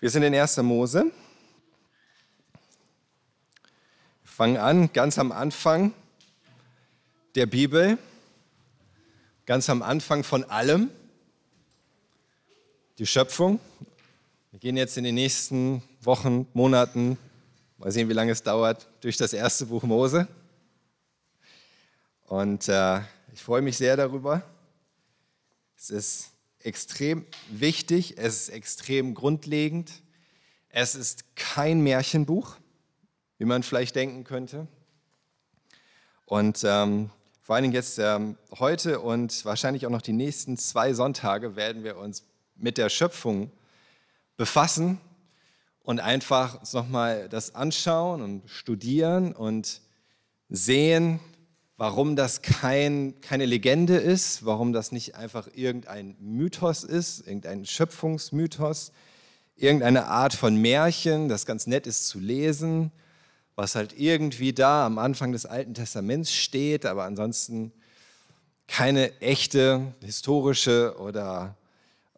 Wir sind in 1. Mose. Wir fangen an ganz am Anfang der Bibel, ganz am Anfang von allem, die Schöpfung. Wir gehen jetzt in den nächsten Wochen, Monaten, mal sehen, wie lange es dauert, durch das erste Buch Mose. Und äh, ich freue mich sehr darüber. Es ist extrem wichtig, es ist extrem grundlegend. Es ist kein Märchenbuch, wie man vielleicht denken könnte. Und ähm, vor allen Dingen jetzt ähm, heute und wahrscheinlich auch noch die nächsten zwei Sonntage werden wir uns mit der Schöpfung befassen und einfach uns nochmal das anschauen und studieren und sehen, warum das kein, keine Legende ist, warum das nicht einfach irgendein Mythos ist, irgendein Schöpfungsmythos, irgendeine Art von Märchen, das ganz nett ist zu lesen, was halt irgendwie da am Anfang des Alten Testaments steht, aber ansonsten keine echte historische oder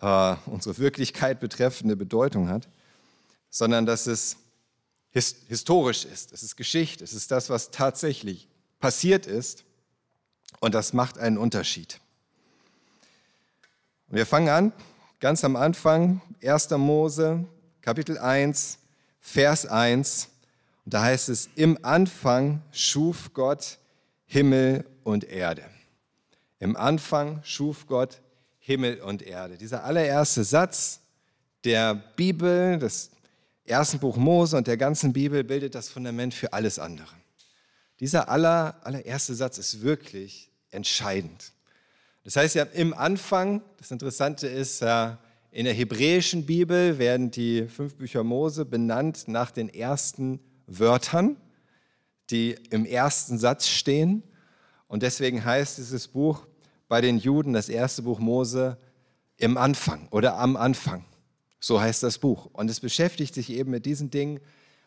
äh, unsere Wirklichkeit betreffende Bedeutung hat, sondern dass es his historisch ist, es ist Geschichte, es ist das, was tatsächlich passiert ist. Und das macht einen Unterschied. Und wir fangen an, ganz am Anfang, 1. Mose, Kapitel 1, Vers 1. Und da heißt es, im Anfang schuf Gott Himmel und Erde. Im Anfang schuf Gott Himmel und Erde. Dieser allererste Satz der Bibel, des ersten Buch Mose und der ganzen Bibel bildet das Fundament für alles andere. Dieser aller, allererste Satz ist wirklich entscheidend. Das heißt ja im Anfang, das Interessante ist, in der hebräischen Bibel werden die fünf Bücher Mose benannt nach den ersten Wörtern, die im ersten Satz stehen. Und deswegen heißt dieses Buch bei den Juden, das erste Buch Mose, im Anfang oder am Anfang. So heißt das Buch. Und es beschäftigt sich eben mit diesen Dingen,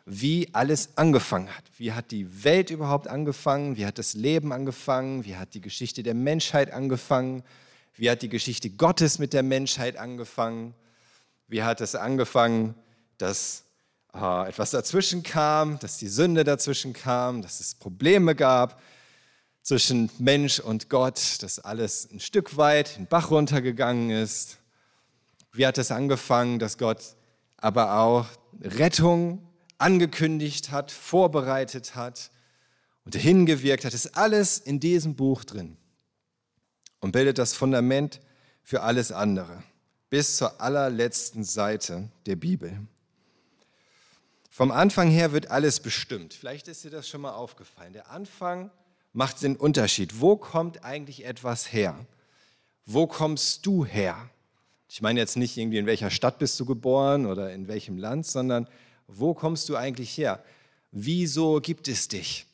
wie alles angefangen hat. Wie hat die Welt überhaupt angefangen? Wie hat das Leben angefangen? Wie hat die Geschichte der Menschheit angefangen? Wie hat die Geschichte Gottes mit der Menschheit angefangen? Wie hat es angefangen, dass äh, etwas dazwischen kam, dass die Sünde dazwischen kam, dass es Probleme gab zwischen Mensch und Gott, dass alles ein Stück weit den Bach runtergegangen ist? Wie hat es angefangen, dass Gott aber auch Rettung angekündigt hat, vorbereitet hat und hingewirkt hat, ist alles in diesem Buch drin und bildet das Fundament für alles andere bis zur allerletzten Seite der Bibel. Vom Anfang her wird alles bestimmt. Vielleicht ist dir das schon mal aufgefallen. Der Anfang macht den Unterschied. Wo kommt eigentlich etwas her? Wo kommst du her? Ich meine jetzt nicht irgendwie, in welcher Stadt bist du geboren oder in welchem Land, sondern wo kommst du eigentlich her? Wieso gibt es dich?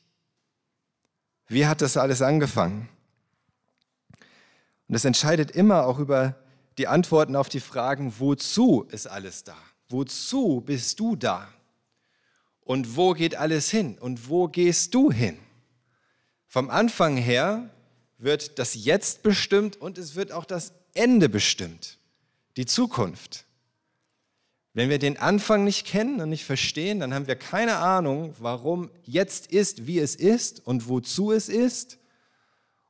Wie hat das alles angefangen? Und das entscheidet immer auch über die Antworten auf die Fragen, wozu ist alles da? Wozu bist du da? Und wo geht alles hin? Und wo gehst du hin? Vom Anfang her wird das Jetzt bestimmt und es wird auch das Ende bestimmt, die Zukunft. Wenn wir den Anfang nicht kennen und nicht verstehen, dann haben wir keine Ahnung, warum jetzt ist, wie es ist und wozu es ist.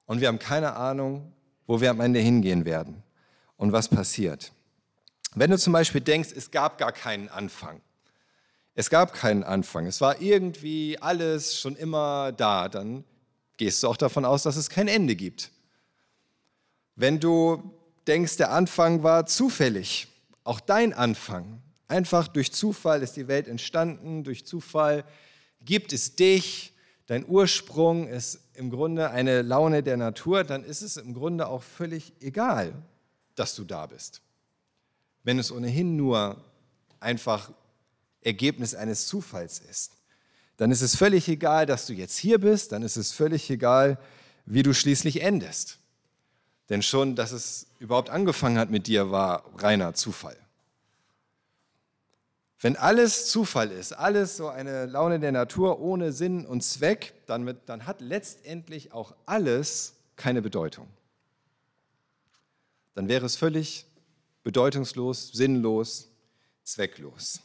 Und wir haben keine Ahnung, wo wir am Ende hingehen werden und was passiert. Wenn du zum Beispiel denkst, es gab gar keinen Anfang, es gab keinen Anfang, es war irgendwie alles schon immer da, dann gehst du auch davon aus, dass es kein Ende gibt. Wenn du denkst, der Anfang war zufällig, auch dein Anfang, Einfach durch Zufall ist die Welt entstanden, durch Zufall gibt es dich, dein Ursprung ist im Grunde eine Laune der Natur, dann ist es im Grunde auch völlig egal, dass du da bist. Wenn es ohnehin nur einfach Ergebnis eines Zufalls ist, dann ist es völlig egal, dass du jetzt hier bist, dann ist es völlig egal, wie du schließlich endest. Denn schon, dass es überhaupt angefangen hat mit dir, war reiner Zufall. Wenn alles Zufall ist, alles so eine Laune der Natur ohne Sinn und Zweck, dann, mit, dann hat letztendlich auch alles keine Bedeutung. Dann wäre es völlig bedeutungslos, sinnlos, zwecklos.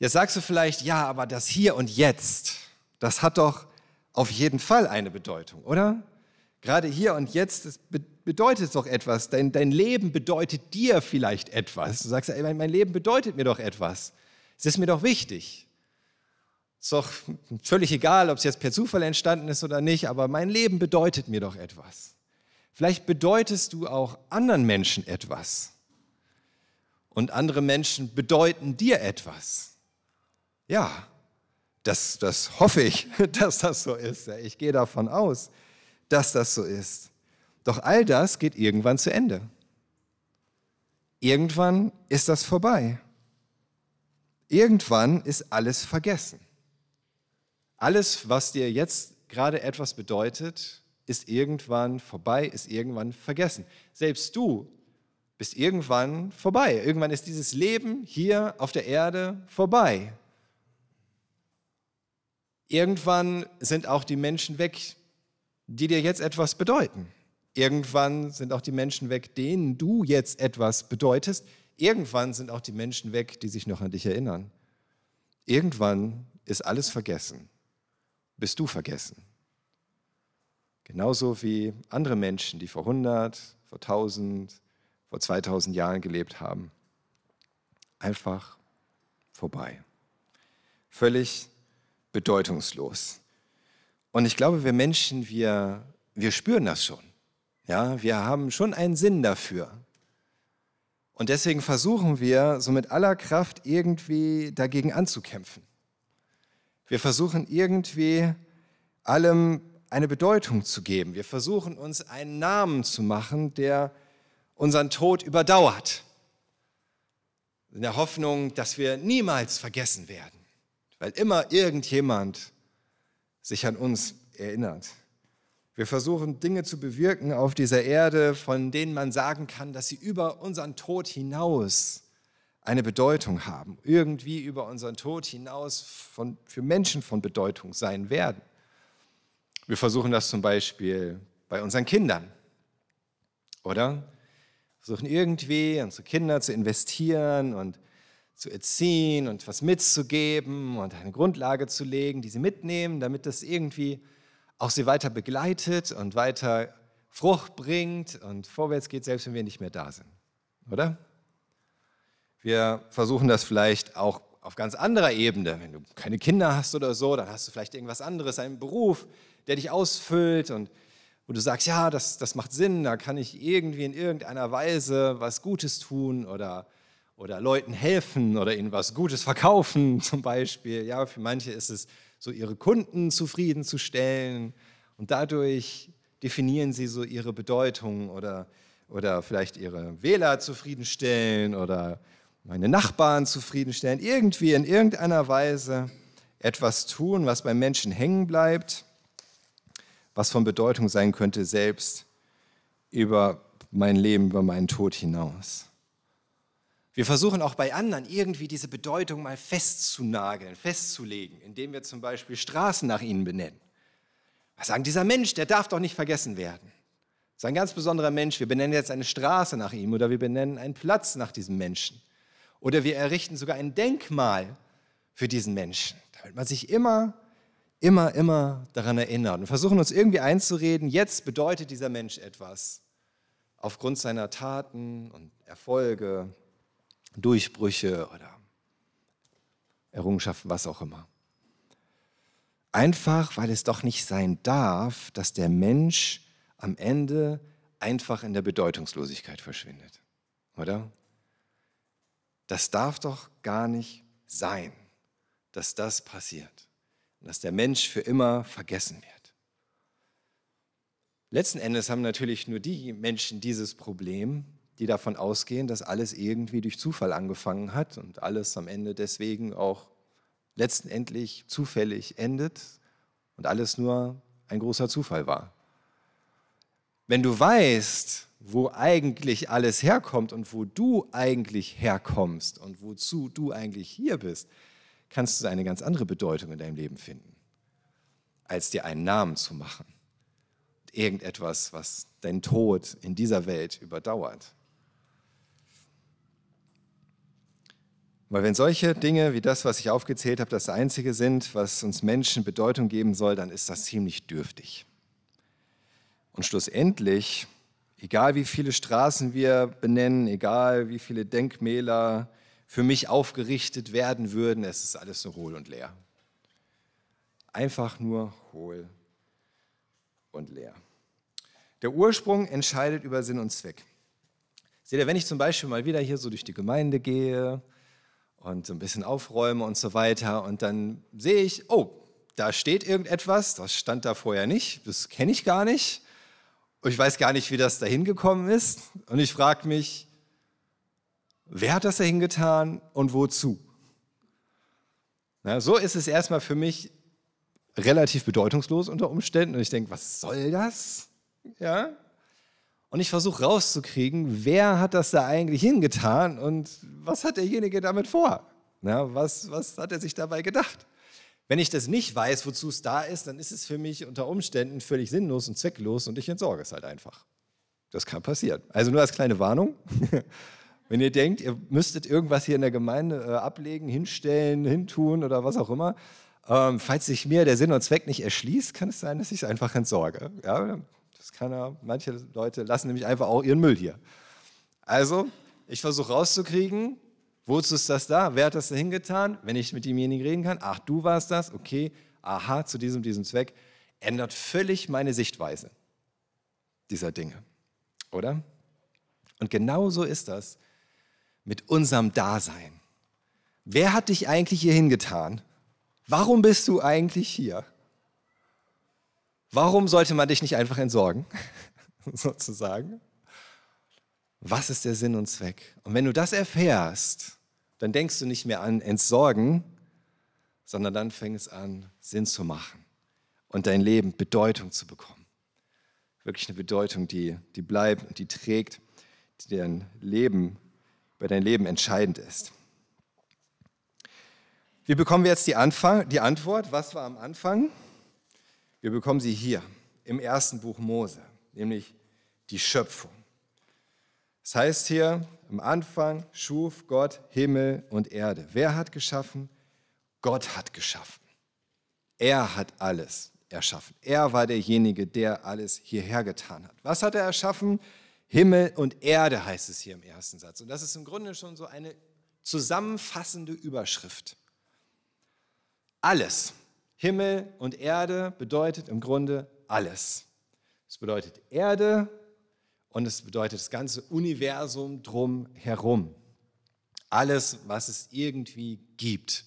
Jetzt sagst du vielleicht, ja, aber das Hier und Jetzt, das hat doch auf jeden Fall eine Bedeutung, oder? Gerade hier und jetzt, das bedeutet doch etwas. Dein, dein Leben bedeutet dir vielleicht etwas. Du sagst, ey, mein Leben bedeutet mir doch etwas. Es ist mir doch wichtig. Ist doch völlig egal, ob es jetzt per Zufall entstanden ist oder nicht, aber mein Leben bedeutet mir doch etwas. Vielleicht bedeutest du auch anderen Menschen etwas. Und andere Menschen bedeuten dir etwas. Ja, das, das hoffe ich, dass das so ist. Ich gehe davon aus, dass das so ist. Doch all das geht irgendwann zu Ende. Irgendwann ist das vorbei. Irgendwann ist alles vergessen. Alles, was dir jetzt gerade etwas bedeutet, ist irgendwann vorbei, ist irgendwann vergessen. Selbst du bist irgendwann vorbei. Irgendwann ist dieses Leben hier auf der Erde vorbei. Irgendwann sind auch die Menschen weg, die dir jetzt etwas bedeuten. Irgendwann sind auch die Menschen weg, denen du jetzt etwas bedeutest. Irgendwann sind auch die Menschen weg, die sich noch an dich erinnern. Irgendwann ist alles vergessen. Bist du vergessen. Genauso wie andere Menschen, die vor 100, vor 1000, vor 2000 Jahren gelebt haben. Einfach vorbei. Völlig bedeutungslos. Und ich glaube, wir Menschen, wir, wir spüren das schon. Ja, wir haben schon einen Sinn dafür. Und deswegen versuchen wir so mit aller Kraft irgendwie dagegen anzukämpfen. Wir versuchen irgendwie allem eine Bedeutung zu geben. Wir versuchen uns einen Namen zu machen, der unseren Tod überdauert. In der Hoffnung, dass wir niemals vergessen werden, weil immer irgendjemand sich an uns erinnert. Wir versuchen Dinge zu bewirken auf dieser Erde, von denen man sagen kann, dass sie über unseren Tod hinaus eine Bedeutung haben, irgendwie über unseren Tod hinaus von, für Menschen von Bedeutung sein werden. Wir versuchen das zum Beispiel bei unseren Kindern, oder? Wir versuchen irgendwie unsere Kinder zu investieren und zu erziehen und was mitzugeben und eine Grundlage zu legen, die sie mitnehmen, damit das irgendwie auch sie weiter begleitet und weiter Frucht bringt und vorwärts geht, selbst wenn wir nicht mehr da sind. Oder? Wir versuchen das vielleicht auch auf ganz anderer Ebene. Wenn du keine Kinder hast oder so, dann hast du vielleicht irgendwas anderes, einen Beruf, der dich ausfüllt und wo du sagst, ja, das, das macht Sinn, da kann ich irgendwie in irgendeiner Weise was Gutes tun oder oder Leuten helfen oder ihnen was Gutes verkaufen zum Beispiel. Ja, für manche ist es so, ihre Kunden zufriedenzustellen und dadurch definieren sie so ihre Bedeutung oder, oder vielleicht ihre Wähler zufriedenstellen oder meine Nachbarn zufriedenstellen. Irgendwie in irgendeiner Weise etwas tun, was beim Menschen hängen bleibt, was von Bedeutung sein könnte, selbst über mein Leben, über meinen Tod hinaus. Wir versuchen auch bei anderen irgendwie diese Bedeutung mal festzunageln, festzulegen, indem wir zum Beispiel Straßen nach ihnen benennen. Wir sagen, dieser Mensch, der darf doch nicht vergessen werden. Das ist ein ganz besonderer Mensch. Wir benennen jetzt eine Straße nach ihm oder wir benennen einen Platz nach diesem Menschen. Oder wir errichten sogar ein Denkmal für diesen Menschen, damit man sich immer, immer, immer daran erinnert und versuchen uns irgendwie einzureden, jetzt bedeutet dieser Mensch etwas aufgrund seiner Taten und Erfolge Durchbrüche oder Errungenschaften, was auch immer. Einfach, weil es doch nicht sein darf, dass der Mensch am Ende einfach in der Bedeutungslosigkeit verschwindet. Oder? Das darf doch gar nicht sein, dass das passiert. dass der Mensch für immer vergessen wird. Letzten Endes haben natürlich nur die Menschen dieses Problem, die davon ausgehen, dass alles irgendwie durch Zufall angefangen hat und alles am Ende deswegen auch letztendlich zufällig endet und alles nur ein großer Zufall war. Wenn du weißt, wo eigentlich alles herkommt und wo du eigentlich herkommst und wozu du eigentlich hier bist, kannst du eine ganz andere Bedeutung in deinem Leben finden, als dir einen Namen zu machen. Irgendetwas, was deinen Tod in dieser Welt überdauert. Weil wenn solche Dinge wie das, was ich aufgezählt habe, das Einzige sind, was uns Menschen Bedeutung geben soll, dann ist das ziemlich dürftig. Und schlussendlich, egal wie viele Straßen wir benennen, egal wie viele Denkmäler für mich aufgerichtet werden würden, es ist alles so hohl und leer. Einfach nur hohl und leer. Der Ursprung entscheidet über Sinn und Zweck. Seht ihr, wenn ich zum Beispiel mal wieder hier so durch die Gemeinde gehe und so ein bisschen aufräume und so weiter und dann sehe ich, oh, da steht irgendetwas, das stand da vorher nicht, das kenne ich gar nicht und ich weiß gar nicht, wie das dahin gekommen ist und ich frage mich, wer hat das dahin getan und wozu? Na, so ist es erstmal für mich relativ bedeutungslos unter Umständen und ich denke, was soll das? Ja? Und ich versuche rauszukriegen, wer hat das da eigentlich hingetan und was hat derjenige damit vor? Ja, was, was hat er sich dabei gedacht? Wenn ich das nicht weiß, wozu es da ist, dann ist es für mich unter Umständen völlig sinnlos und zwecklos und ich entsorge es halt einfach. Das kann passieren. Also nur als kleine Warnung. Wenn ihr denkt, ihr müsstet irgendwas hier in der Gemeinde äh, ablegen, hinstellen, hintun oder was auch immer, ähm, falls sich mir der Sinn und Zweck nicht erschließt, kann es sein, dass ich es einfach entsorge. Ja, das kann ja, manche Leute lassen nämlich einfach auch ihren Müll hier. Also, ich versuche rauszukriegen, wozu ist das da? Wer hat das da hingetan? Wenn ich mit demjenigen reden kann, ach, du warst das, okay, aha, zu diesem, diesem Zweck, ändert völlig meine Sichtweise dieser Dinge, oder? Und genauso ist das mit unserem Dasein. Wer hat dich eigentlich hier hingetan? Warum bist du eigentlich hier? Warum sollte man dich nicht einfach entsorgen, sozusagen? Was ist der Sinn und Zweck? Und wenn du das erfährst, dann denkst du nicht mehr an Entsorgen, sondern dann fängst an, Sinn zu machen und dein Leben Bedeutung zu bekommen. Wirklich eine Bedeutung, die, die bleibt und die trägt, die dein Leben, bei dein Leben entscheidend ist. Wie bekommen wir jetzt die, Anfang, die Antwort? Was war am Anfang? Wir bekommen sie hier im ersten Buch Mose, nämlich die Schöpfung. Das heißt hier, am Anfang schuf Gott Himmel und Erde. Wer hat geschaffen? Gott hat geschaffen. Er hat alles erschaffen. Er war derjenige, der alles hierher getan hat. Was hat er erschaffen? Himmel und Erde heißt es hier im ersten Satz. Und das ist im Grunde schon so eine zusammenfassende Überschrift. Alles. Himmel und Erde bedeutet im Grunde alles. Es bedeutet Erde und es bedeutet das ganze Universum drumherum. Alles, was es irgendwie gibt,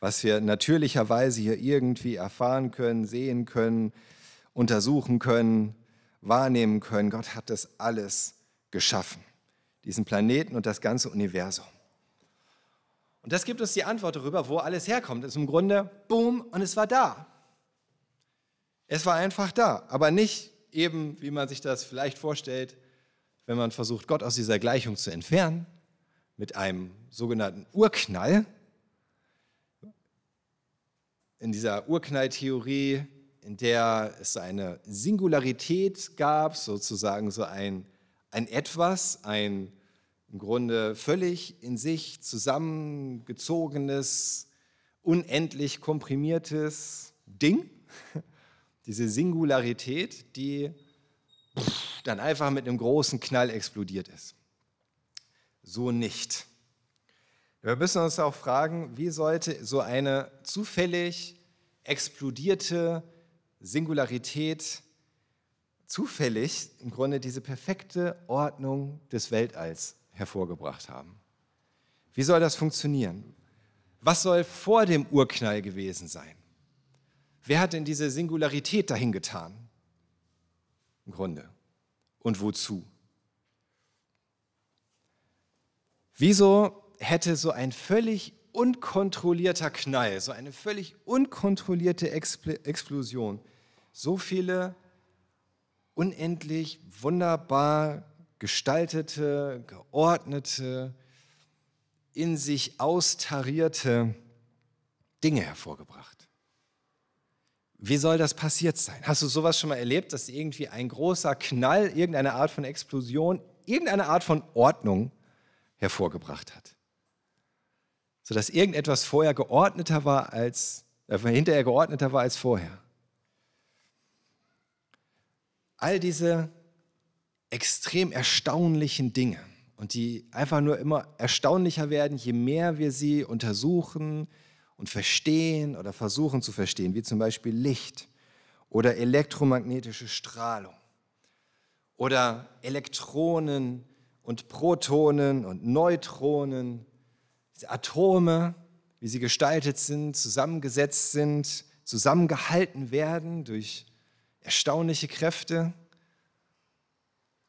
was wir natürlicherweise hier irgendwie erfahren können, sehen können, untersuchen können, wahrnehmen können. Gott hat das alles geschaffen, diesen Planeten und das ganze Universum. Und das gibt uns die Antwort darüber, wo alles herkommt. Es ist im Grunde, boom, und es war da. Es war einfach da, aber nicht eben, wie man sich das vielleicht vorstellt, wenn man versucht, Gott aus dieser Gleichung zu entfernen, mit einem sogenannten Urknall. In dieser Urknalltheorie, in der es eine Singularität gab, sozusagen so ein, ein Etwas, ein im Grunde völlig in sich zusammengezogenes, unendlich komprimiertes Ding, diese Singularität, die dann einfach mit einem großen Knall explodiert ist. So nicht. Wir müssen uns auch fragen, wie sollte so eine zufällig explodierte Singularität zufällig im Grunde diese perfekte Ordnung des Weltalls hervorgebracht haben. Wie soll das funktionieren? Was soll vor dem Urknall gewesen sein? Wer hat denn diese Singularität dahin getan? Im Grunde. Und wozu? Wieso hätte so ein völlig unkontrollierter Knall, so eine völlig unkontrollierte Explosion so viele unendlich wunderbar gestaltete, geordnete, in sich austarierte Dinge hervorgebracht. Wie soll das passiert sein? Hast du sowas schon mal erlebt, dass irgendwie ein großer Knall, irgendeine Art von Explosion, irgendeine Art von Ordnung hervorgebracht hat? sodass irgendetwas vorher geordneter war als, äh, hinterher geordneter war als vorher. All diese extrem erstaunlichen Dinge und die einfach nur immer erstaunlicher werden, je mehr wir sie untersuchen und verstehen oder versuchen zu verstehen, wie zum Beispiel Licht oder elektromagnetische Strahlung oder Elektronen und Protonen und Neutronen, Atome, wie sie gestaltet sind, zusammengesetzt sind, zusammengehalten werden durch erstaunliche Kräfte.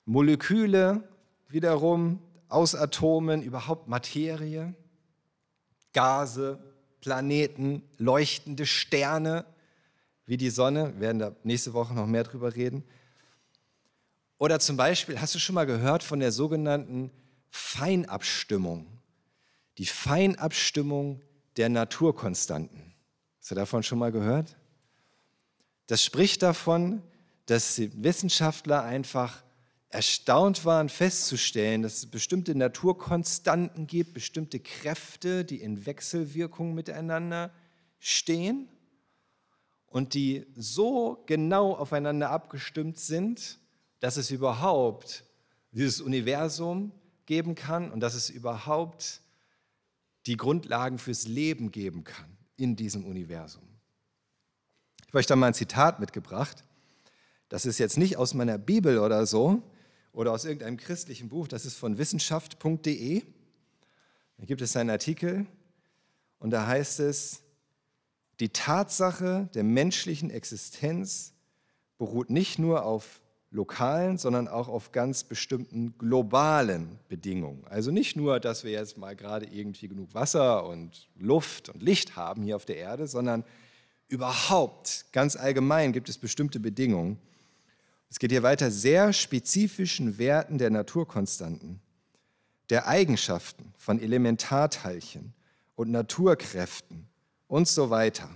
Moleküle wiederum aus Atomen, überhaupt Materie, Gase, Planeten, leuchtende Sterne wie die Sonne. Wir werden da nächste Woche noch mehr drüber reden. Oder zum Beispiel, hast du schon mal gehört von der sogenannten Feinabstimmung? Die Feinabstimmung der Naturkonstanten. Hast du davon schon mal gehört? Das spricht davon, dass Wissenschaftler einfach erstaunt waren festzustellen, dass es bestimmte Naturkonstanten gibt, bestimmte Kräfte, die in Wechselwirkung miteinander stehen und die so genau aufeinander abgestimmt sind, dass es überhaupt dieses Universum geben kann und dass es überhaupt die Grundlagen fürs Leben geben kann in diesem Universum. Ich habe euch da mal ein Zitat mitgebracht. Das ist jetzt nicht aus meiner Bibel oder so, oder aus irgendeinem christlichen Buch, das ist von wissenschaft.de. Da gibt es einen Artikel und da heißt es, die Tatsache der menschlichen Existenz beruht nicht nur auf lokalen, sondern auch auf ganz bestimmten globalen Bedingungen. Also nicht nur, dass wir jetzt mal gerade irgendwie genug Wasser und Luft und Licht haben hier auf der Erde, sondern überhaupt ganz allgemein gibt es bestimmte Bedingungen, es geht hier weiter, sehr spezifischen Werten der Naturkonstanten, der Eigenschaften von Elementarteilchen und Naturkräften und so weiter.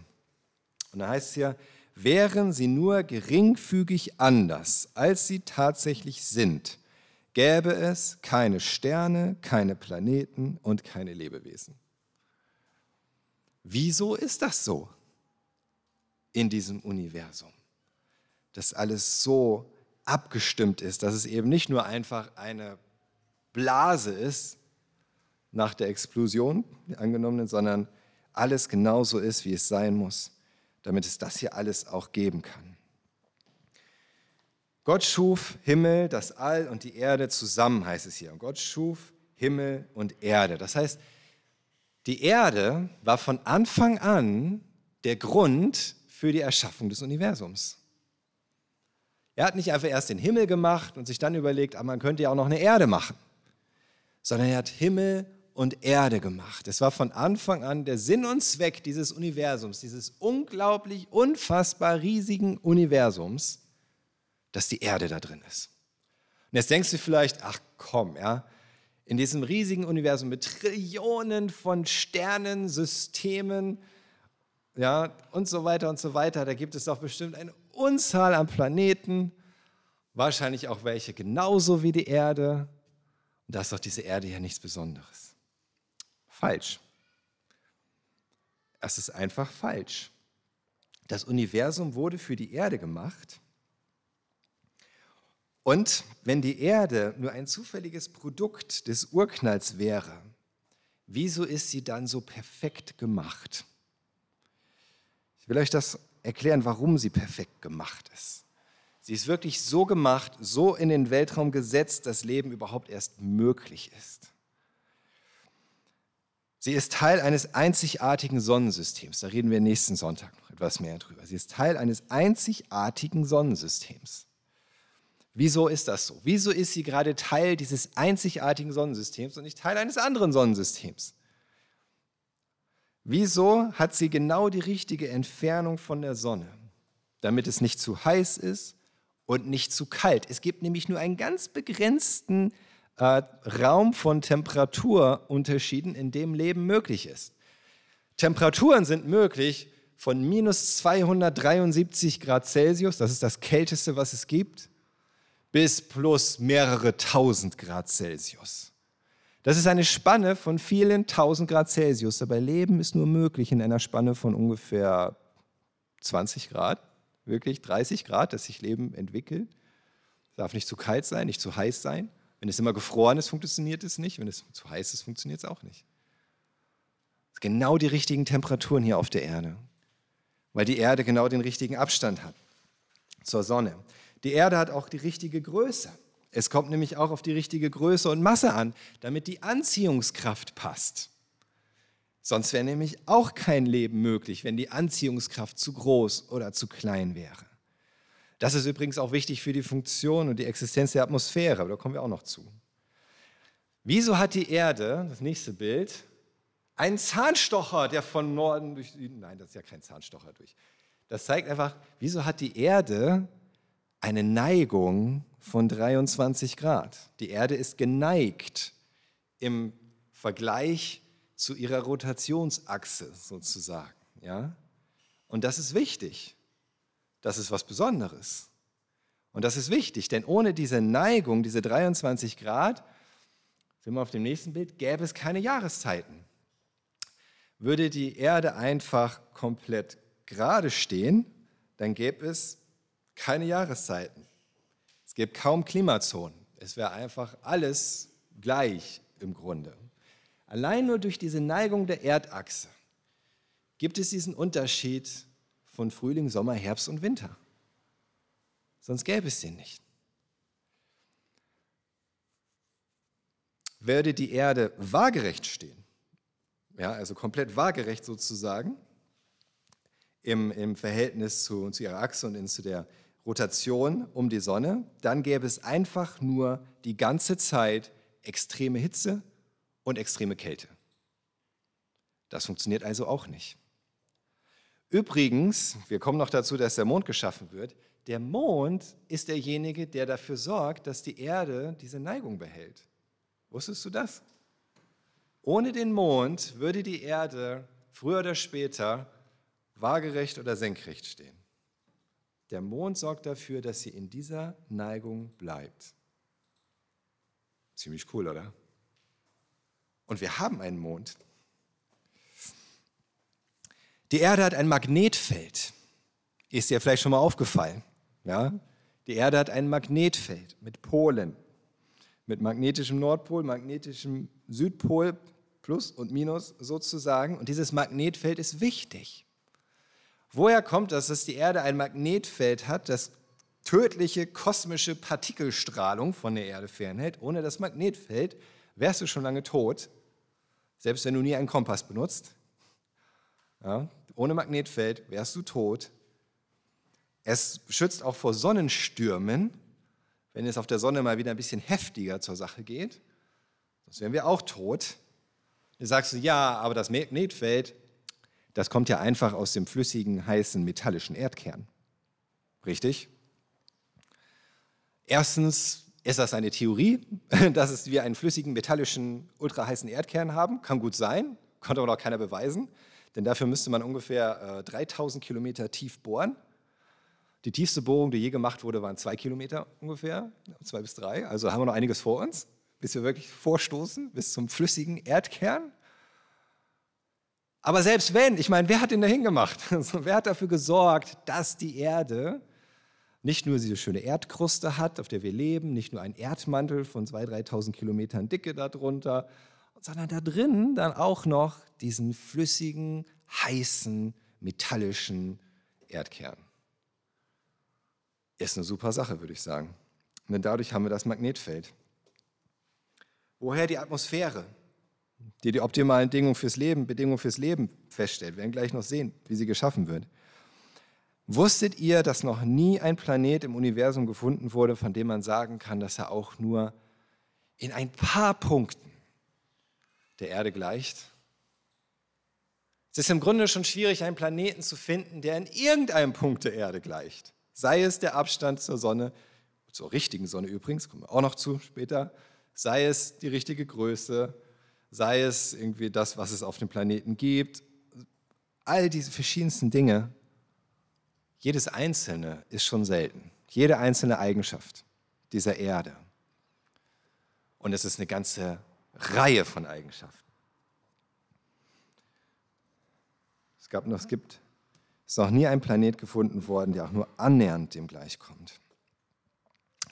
Und da heißt es hier, wären sie nur geringfügig anders, als sie tatsächlich sind, gäbe es keine Sterne, keine Planeten und keine Lebewesen. Wieso ist das so in diesem Universum? Dass alles so abgestimmt ist, dass es eben nicht nur einfach eine Blase ist nach der Explosion, die angenommenen, sondern alles genauso ist, wie es sein muss, damit es das hier alles auch geben kann. Gott schuf Himmel, das All und die Erde zusammen, heißt es hier. Und Gott schuf Himmel und Erde. Das heißt, die Erde war von Anfang an der Grund für die Erschaffung des Universums. Er hat nicht einfach erst den Himmel gemacht und sich dann überlegt, aber man könnte ja auch noch eine Erde machen, sondern er hat Himmel und Erde gemacht. Es war von Anfang an der Sinn und Zweck dieses Universums, dieses unglaublich, unfassbar riesigen Universums, dass die Erde da drin ist. Und jetzt denkst du vielleicht, ach komm, ja, in diesem riesigen Universum mit Trillionen von Sternen, Systemen, ja, und so weiter und so weiter, da gibt es doch bestimmt eine Unzahl an Planeten, wahrscheinlich auch welche genauso wie die Erde. Und da ist doch diese Erde ja nichts Besonderes. Falsch. Es ist einfach falsch. Das Universum wurde für die Erde gemacht. Und wenn die Erde nur ein zufälliges Produkt des Urknalls wäre, wieso ist sie dann so perfekt gemacht? Ich will euch das erklären, warum sie perfekt gemacht ist. Sie ist wirklich so gemacht, so in den Weltraum gesetzt, dass Leben überhaupt erst möglich ist. Sie ist Teil eines einzigartigen Sonnensystems. Da reden wir nächsten Sonntag noch etwas mehr drüber. Sie ist Teil eines einzigartigen Sonnensystems. Wieso ist das so? Wieso ist sie gerade Teil dieses einzigartigen Sonnensystems und nicht Teil eines anderen Sonnensystems? Wieso hat sie genau die richtige Entfernung von der Sonne, damit es nicht zu heiß ist und nicht zu kalt? Es gibt nämlich nur einen ganz begrenzten äh, Raum von Temperaturunterschieden, in dem Leben möglich ist. Temperaturen sind möglich von minus 273 Grad Celsius, das ist das kälteste, was es gibt, bis plus mehrere tausend Grad Celsius. Das ist eine Spanne von vielen tausend Grad Celsius. Dabei Leben ist nur möglich in einer Spanne von ungefähr 20 Grad, wirklich 30 Grad, dass sich Leben entwickelt. Es darf nicht zu kalt sein, nicht zu heiß sein. Wenn es immer gefroren ist, funktioniert es nicht. Wenn es zu heiß ist, funktioniert es auch nicht. Es sind genau die richtigen Temperaturen hier auf der Erde, weil die Erde genau den richtigen Abstand hat zur Sonne. Die Erde hat auch die richtige Größe. Es kommt nämlich auch auf die richtige Größe und Masse an, damit die Anziehungskraft passt. Sonst wäre nämlich auch kein Leben möglich, wenn die Anziehungskraft zu groß oder zu klein wäre. Das ist übrigens auch wichtig für die Funktion und die Existenz der Atmosphäre, aber da kommen wir auch noch zu. Wieso hat die Erde, das nächste Bild, einen Zahnstocher, der von Norden durch Süden, nein, das ist ja kein Zahnstocher durch. Das zeigt einfach, wieso hat die Erde eine Neigung von 23 Grad. Die Erde ist geneigt im Vergleich zu ihrer Rotationsachse sozusagen. Ja? Und das ist wichtig. Das ist was Besonderes. Und das ist wichtig, denn ohne diese Neigung, diese 23 Grad, sind wir auf dem nächsten Bild, gäbe es keine Jahreszeiten. Würde die Erde einfach komplett gerade stehen, dann gäbe es keine Jahreszeiten. Es gibt kaum Klimazonen. Es wäre einfach alles gleich im Grunde. Allein nur durch diese Neigung der Erdachse gibt es diesen Unterschied von Frühling, Sommer, Herbst und Winter. Sonst gäbe es den nicht. Würde die Erde waagerecht stehen, ja, also komplett waagerecht sozusagen, im, im Verhältnis zu, zu ihrer Achse und in, zu der Rotation um die Sonne, dann gäbe es einfach nur die ganze Zeit extreme Hitze und extreme Kälte. Das funktioniert also auch nicht. Übrigens, wir kommen noch dazu, dass der Mond geschaffen wird. Der Mond ist derjenige, der dafür sorgt, dass die Erde diese Neigung behält. Wusstest du das? Ohne den Mond würde die Erde früher oder später waagerecht oder senkrecht stehen. Der Mond sorgt dafür, dass sie in dieser Neigung bleibt. Ziemlich cool, oder? Und wir haben einen Mond. Die Erde hat ein Magnetfeld. Ist dir vielleicht schon mal aufgefallen? Ja? Die Erde hat ein Magnetfeld mit Polen. Mit magnetischem Nordpol, magnetischem Südpol, Plus und Minus sozusagen. Und dieses Magnetfeld ist wichtig. Woher kommt das, dass die Erde ein Magnetfeld hat, das tödliche kosmische Partikelstrahlung von der Erde fernhält? Ohne das Magnetfeld wärst du schon lange tot, selbst wenn du nie einen Kompass benutzt. Ja, ohne Magnetfeld wärst du tot. Es schützt auch vor Sonnenstürmen, wenn es auf der Sonne mal wieder ein bisschen heftiger zur Sache geht. Sonst wären wir auch tot. Du sagst, ja, aber das Magnetfeld das kommt ja einfach aus dem flüssigen, heißen, metallischen Erdkern. Richtig? Erstens ist das eine Theorie, dass wir einen flüssigen, metallischen, ultraheißen Erdkern haben. Kann gut sein, konnte aber noch keiner beweisen, denn dafür müsste man ungefähr äh, 3000 Kilometer tief bohren. Die tiefste Bohrung, die je gemacht wurde, waren zwei Kilometer ungefähr, zwei bis drei. Also haben wir noch einiges vor uns, bis wir wirklich vorstoßen, bis zum flüssigen Erdkern. Aber selbst wenn, ich meine, wer hat ihn dahin gemacht? Also, wer hat dafür gesorgt, dass die Erde nicht nur diese schöne Erdkruste hat, auf der wir leben, nicht nur einen Erdmantel von 2.000, 3.000 Kilometern Dicke darunter, sondern da drin dann auch noch diesen flüssigen, heißen, metallischen Erdkern. Ist eine super Sache, würde ich sagen. Und dadurch haben wir das Magnetfeld. Woher die Atmosphäre? Die die optimalen Bedingungen fürs Leben, Bedingungen fürs Leben feststellt. Wir werden gleich noch sehen, wie sie geschaffen wird. Wusstet ihr, dass noch nie ein Planet im Universum gefunden wurde, von dem man sagen kann, dass er auch nur in ein paar Punkten der Erde gleicht? Es ist im Grunde schon schwierig, einen Planeten zu finden, der in irgendeinem Punkt der Erde gleicht. Sei es der Abstand zur Sonne, zur richtigen Sonne übrigens, kommen wir auch noch zu später, sei es die richtige Größe, sei es irgendwie das, was es auf dem Planeten gibt, all diese verschiedensten Dinge, jedes einzelne ist schon selten. Jede einzelne Eigenschaft dieser Erde. Und es ist eine ganze Reihe von Eigenschaften. Es gab noch, es gibt, ist noch nie ein Planet gefunden worden, der auch nur annähernd dem gleichkommt.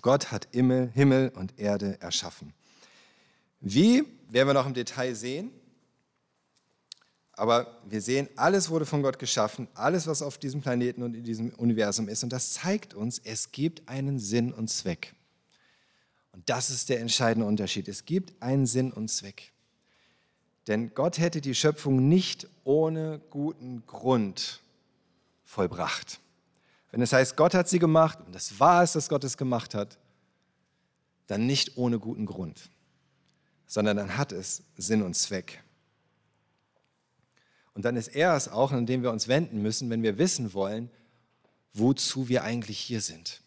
Gott hat Himmel und Erde erschaffen. Wie, werden wir noch im Detail sehen. Aber wir sehen, alles wurde von Gott geschaffen, alles, was auf diesem Planeten und in diesem Universum ist. Und das zeigt uns, es gibt einen Sinn und Zweck. Und das ist der entscheidende Unterschied. Es gibt einen Sinn und Zweck. Denn Gott hätte die Schöpfung nicht ohne guten Grund vollbracht. Wenn es heißt, Gott hat sie gemacht und das war es, dass Gott es gemacht hat, dann nicht ohne guten Grund, sondern dann hat es Sinn und Zweck. Und dann ist er es auch, an dem wir uns wenden müssen, wenn wir wissen wollen, wozu wir eigentlich hier sind.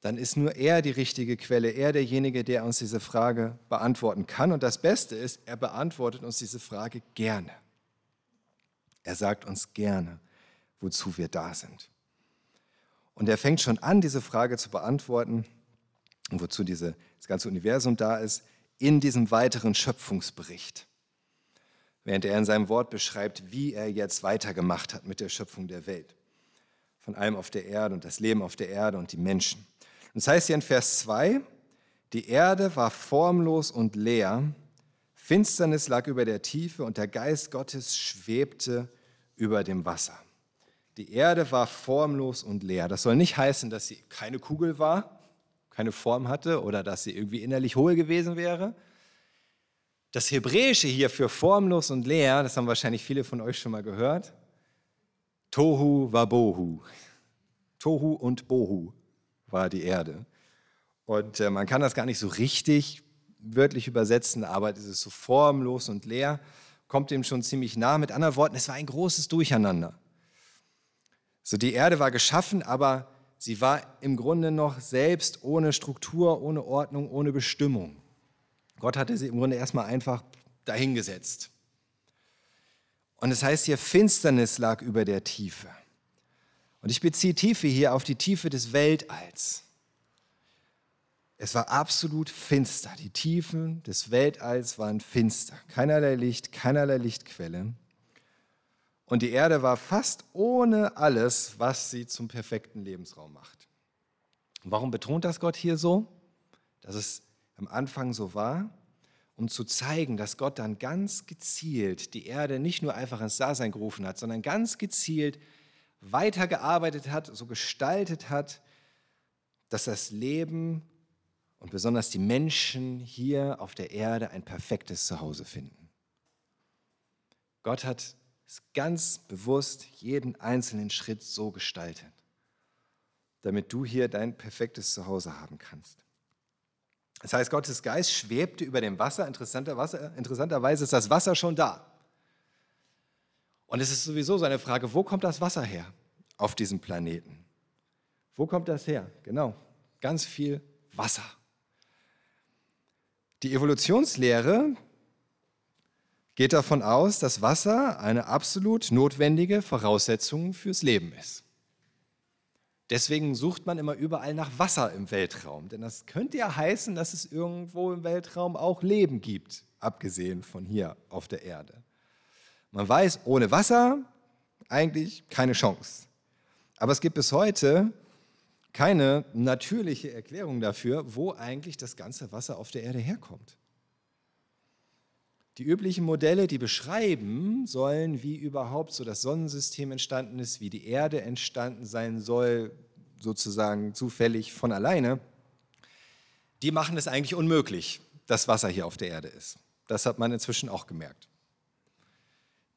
Dann ist nur er die richtige Quelle, er derjenige, der uns diese Frage beantworten kann. Und das Beste ist, er beantwortet uns diese Frage gerne. Er sagt uns gerne, wozu wir da sind. Und er fängt schon an, diese Frage zu beantworten, wozu diese, das ganze Universum da ist, in diesem weiteren Schöpfungsbericht. Während er in seinem Wort beschreibt, wie er jetzt weitergemacht hat mit der Schöpfung der Welt. Von allem auf der Erde und das Leben auf der Erde und die Menschen. Und das heißt hier in Vers 2, die Erde war formlos und leer, Finsternis lag über der Tiefe und der Geist Gottes schwebte über dem Wasser. Die Erde war formlos und leer. Das soll nicht heißen, dass sie keine Kugel war, keine Form hatte oder dass sie irgendwie innerlich hohl gewesen wäre. Das Hebräische hier für formlos und leer, das haben wahrscheinlich viele von euch schon mal gehört. Tohu Wabohu. Tohu und Bohu war die Erde. Und äh, man kann das gar nicht so richtig wörtlich übersetzen, aber es ist so formlos und leer, kommt dem schon ziemlich nah. Mit anderen Worten, es war ein großes Durcheinander. So, die Erde war geschaffen, aber sie war im Grunde noch selbst ohne Struktur, ohne Ordnung, ohne Bestimmung. Gott hatte sie im Grunde erstmal einfach dahingesetzt. Und es heißt hier, Finsternis lag über der Tiefe. Und ich beziehe Tiefe hier auf die Tiefe des Weltalls. Es war absolut finster. Die Tiefen des Weltalls waren finster. Keinerlei Licht, keinerlei Lichtquelle. Und die Erde war fast ohne alles, was sie zum perfekten Lebensraum macht. warum betont das Gott hier so? Dass es am Anfang so war, um zu zeigen, dass Gott dann ganz gezielt die Erde nicht nur einfach ins Dasein gerufen hat, sondern ganz gezielt weitergearbeitet hat, so gestaltet hat, dass das Leben und besonders die Menschen hier auf der Erde ein perfektes Zuhause finden. Gott hat ganz bewusst jeden einzelnen Schritt so gestaltet, damit du hier dein perfektes Zuhause haben kannst. Das heißt, Gottes Geist schwebte über dem Wasser. Interessanter Wasser. Interessanterweise ist das Wasser schon da. Und es ist sowieso so eine Frage, wo kommt das Wasser her auf diesem Planeten? Wo kommt das her? Genau, ganz viel Wasser. Die Evolutionslehre geht davon aus, dass Wasser eine absolut notwendige Voraussetzung fürs Leben ist. Deswegen sucht man immer überall nach Wasser im Weltraum, denn das könnte ja heißen, dass es irgendwo im Weltraum auch Leben gibt, abgesehen von hier auf der Erde. Man weiß, ohne Wasser eigentlich keine Chance. Aber es gibt bis heute keine natürliche Erklärung dafür, wo eigentlich das ganze Wasser auf der Erde herkommt. Die üblichen Modelle, die beschreiben sollen, wie überhaupt so das Sonnensystem entstanden ist, wie die Erde entstanden sein soll, sozusagen zufällig von alleine, die machen es eigentlich unmöglich, dass Wasser hier auf der Erde ist. Das hat man inzwischen auch gemerkt.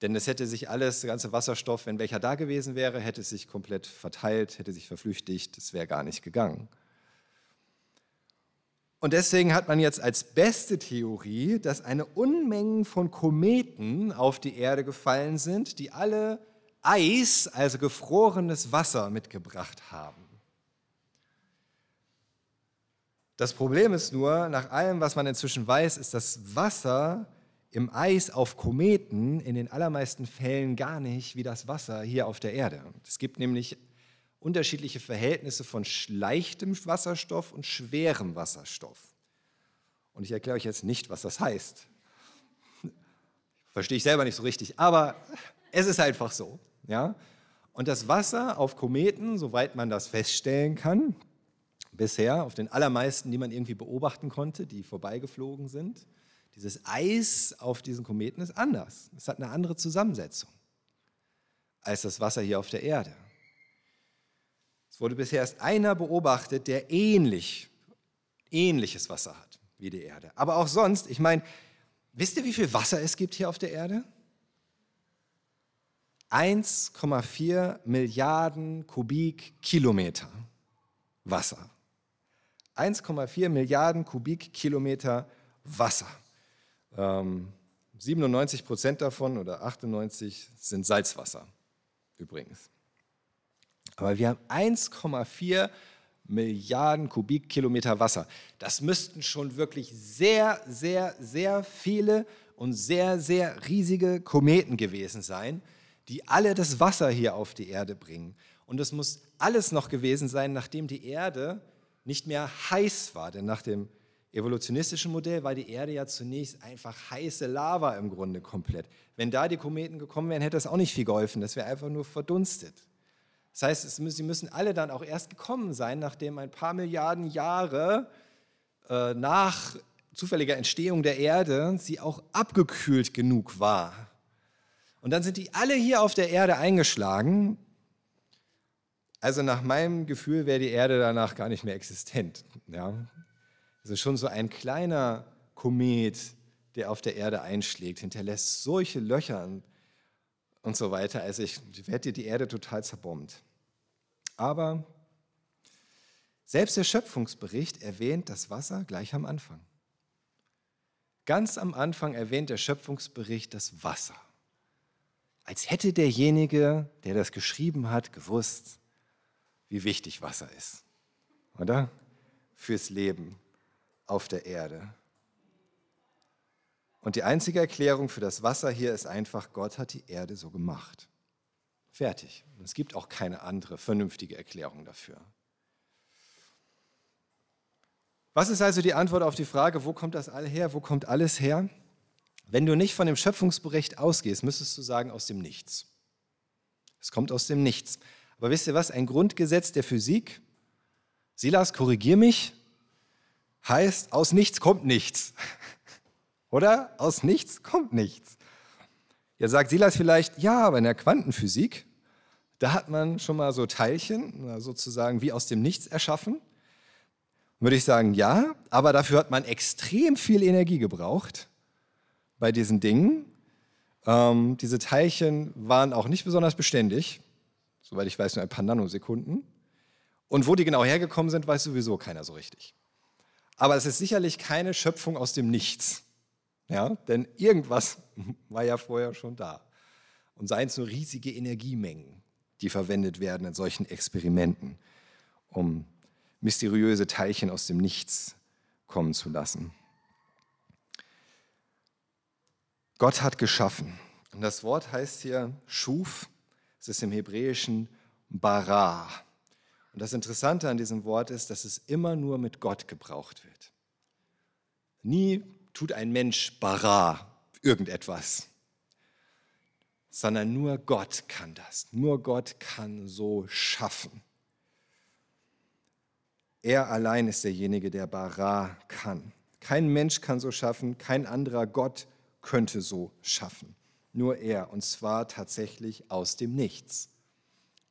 Denn es hätte sich alles, der ganze Wasserstoff, wenn welcher da gewesen wäre, hätte sich komplett verteilt, hätte sich verflüchtigt, es wäre gar nicht gegangen. Und deswegen hat man jetzt als beste Theorie, dass eine Unmengen von Kometen auf die Erde gefallen sind, die alle Eis, also gefrorenes Wasser, mitgebracht haben. Das Problem ist nur, nach allem, was man inzwischen weiß, ist das Wasser im Eis auf Kometen in den allermeisten Fällen gar nicht wie das Wasser hier auf der Erde. Es gibt nämlich unterschiedliche Verhältnisse von leichtem Wasserstoff und schwerem Wasserstoff. Und ich erkläre euch jetzt nicht, was das heißt. Verstehe ich selber nicht so richtig, aber es ist einfach so. Ja? Und das Wasser auf Kometen, soweit man das feststellen kann, bisher, auf den allermeisten, die man irgendwie beobachten konnte, die vorbeigeflogen sind, dieses Eis auf diesen Kometen ist anders. Es hat eine andere Zusammensetzung als das Wasser hier auf der Erde. Es wurde bisher erst einer beobachtet, der ähnlich, ähnliches Wasser hat wie die Erde. Aber auch sonst, ich meine, wisst ihr, wie viel Wasser es gibt hier auf der Erde? 1,4 Milliarden Kubikkilometer Wasser. 1,4 Milliarden Kubikkilometer Wasser. Ähm, 97 Prozent davon oder 98 sind Salzwasser übrigens. Aber wir haben 1,4 Milliarden Kubikkilometer Wasser. Das müssten schon wirklich sehr, sehr, sehr viele und sehr, sehr riesige Kometen gewesen sein, die alle das Wasser hier auf die Erde bringen. Und es muss alles noch gewesen sein, nachdem die Erde nicht mehr heiß war. Denn nach dem evolutionistischen Modell war die Erde ja zunächst einfach heiße Lava im Grunde komplett. Wenn da die Kometen gekommen wären, hätte das auch nicht viel geholfen. Das wäre einfach nur verdunstet. Das heißt, sie müssen alle dann auch erst gekommen sein, nachdem ein paar Milliarden Jahre äh, nach zufälliger Entstehung der Erde sie auch abgekühlt genug war. Und dann sind die alle hier auf der Erde eingeschlagen. Also nach meinem Gefühl wäre die Erde danach gar nicht mehr existent. Ja? Also schon so ein kleiner Komet, der auf der Erde einschlägt, hinterlässt solche Löcher und so weiter. Also ich hätte die Erde total zerbombt. Aber selbst der Schöpfungsbericht erwähnt das Wasser gleich am Anfang. Ganz am Anfang erwähnt der Schöpfungsbericht das Wasser. Als hätte derjenige, der das geschrieben hat, gewusst, wie wichtig Wasser ist. Oder? Fürs Leben auf der Erde. Und die einzige Erklärung für das Wasser hier ist einfach, Gott hat die Erde so gemacht. Fertig. Es gibt auch keine andere vernünftige Erklärung dafür. Was ist also die Antwort auf die Frage, wo kommt das all her, wo kommt alles her? Wenn du nicht von dem Schöpfungsbericht ausgehst, müsstest du sagen aus dem Nichts. Es kommt aus dem Nichts. Aber wisst ihr was? Ein Grundgesetz der Physik, Silas, korrigier mich, heißt, aus nichts kommt nichts. Oder? Aus nichts kommt nichts. Jetzt sagt Silas vielleicht, ja, aber in der Quantenphysik, da hat man schon mal so Teilchen sozusagen wie aus dem Nichts erschaffen. Würde ich sagen, ja, aber dafür hat man extrem viel Energie gebraucht bei diesen Dingen. Ähm, diese Teilchen waren auch nicht besonders beständig, soweit ich weiß, nur ein paar Nanosekunden. Und wo die genau hergekommen sind, weiß sowieso keiner so richtig. Aber es ist sicherlich keine Schöpfung aus dem Nichts. Ja, denn irgendwas war ja vorher schon da. Und seien es nur riesige Energiemengen, die verwendet werden in solchen Experimenten, um mysteriöse Teilchen aus dem Nichts kommen zu lassen. Gott hat geschaffen. Und das Wort heißt hier Schuf. Es ist im Hebräischen Bara. Und das Interessante an diesem Wort ist, dass es immer nur mit Gott gebraucht wird. Nie tut ein Mensch bara irgendetwas, sondern nur Gott kann das. Nur Gott kann so schaffen. Er allein ist derjenige, der bara kann. Kein Mensch kann so schaffen, kein anderer Gott könnte so schaffen. Nur er, und zwar tatsächlich aus dem Nichts.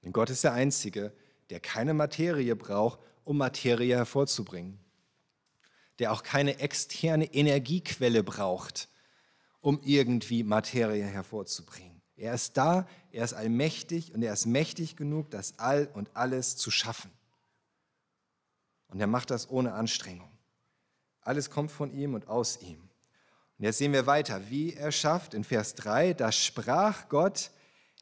Denn Gott ist der Einzige, der keine Materie braucht, um Materie hervorzubringen, der auch keine externe Energiequelle braucht, um irgendwie Materie hervorzubringen. Er ist da, er ist allmächtig und er ist mächtig genug, das All und alles zu schaffen. Und er macht das ohne Anstrengung. Alles kommt von ihm und aus ihm. Und jetzt sehen wir weiter, wie er schafft in Vers 3, da sprach Gott,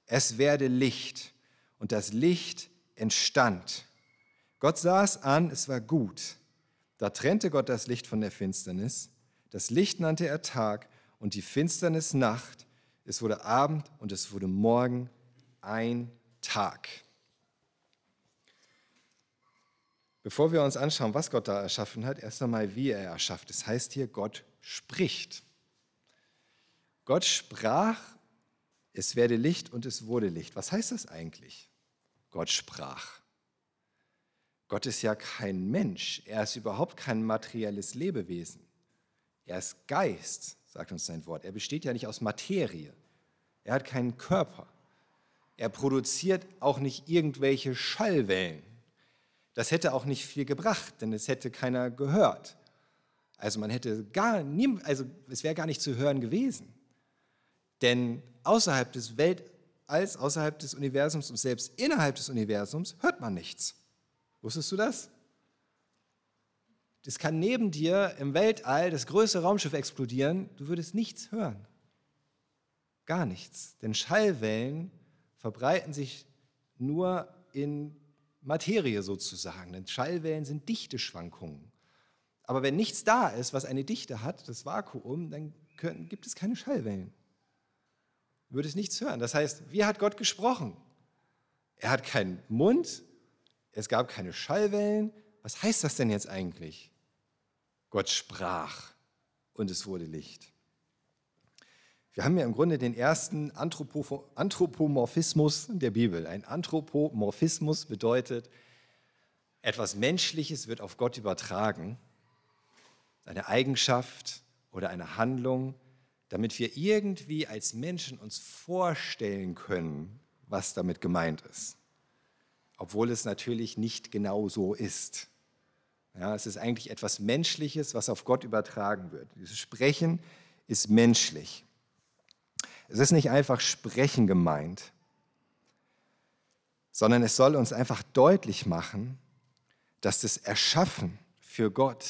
es werde Licht. Und das Licht entstand. Gott sah es an, es war gut. Da trennte Gott das Licht von der Finsternis. Das Licht nannte er Tag und die Finsternis Nacht. Es wurde Abend und es wurde Morgen ein Tag. Bevor wir uns anschauen, was Gott da erschaffen hat, erst einmal, wie er erschafft. Es das heißt hier, Gott spricht. Gott sprach, es werde Licht und es wurde Licht. Was heißt das eigentlich? Gott sprach. Gott ist ja kein Mensch, er ist überhaupt kein materielles Lebewesen. Er ist Geist, sagt uns sein Wort. Er besteht ja nicht aus Materie. Er hat keinen Körper. Er produziert auch nicht irgendwelche Schallwellen. Das hätte auch nicht viel gebracht, denn es hätte keiner gehört. Also man hätte gar nie, also es wäre gar nicht zu hören gewesen. Denn außerhalb des Weltalls, außerhalb des Universums und selbst innerhalb des Universums hört man nichts. Wusstest du das? Das kann neben dir im Weltall das größte Raumschiff explodieren, du würdest nichts hören. Gar nichts. Denn Schallwellen verbreiten sich nur in Materie sozusagen. Denn Schallwellen sind Dichteschwankungen. Aber wenn nichts da ist, was eine Dichte hat, das Vakuum, dann können, gibt es keine Schallwellen. Du würdest nichts hören. Das heißt, wie hat Gott gesprochen? Er hat keinen Mund, es gab keine Schallwellen. Was heißt das denn jetzt eigentlich? Gott sprach und es wurde Licht. Wir haben ja im Grunde den ersten Anthropomorphismus der Bibel. Ein Anthropomorphismus bedeutet, etwas Menschliches wird auf Gott übertragen, eine Eigenschaft oder eine Handlung, damit wir irgendwie als Menschen uns vorstellen können, was damit gemeint ist obwohl es natürlich nicht genau so ist. Ja, es ist eigentlich etwas Menschliches, was auf Gott übertragen wird. Dieses Sprechen ist menschlich. Es ist nicht einfach Sprechen gemeint, sondern es soll uns einfach deutlich machen, dass das Erschaffen für Gott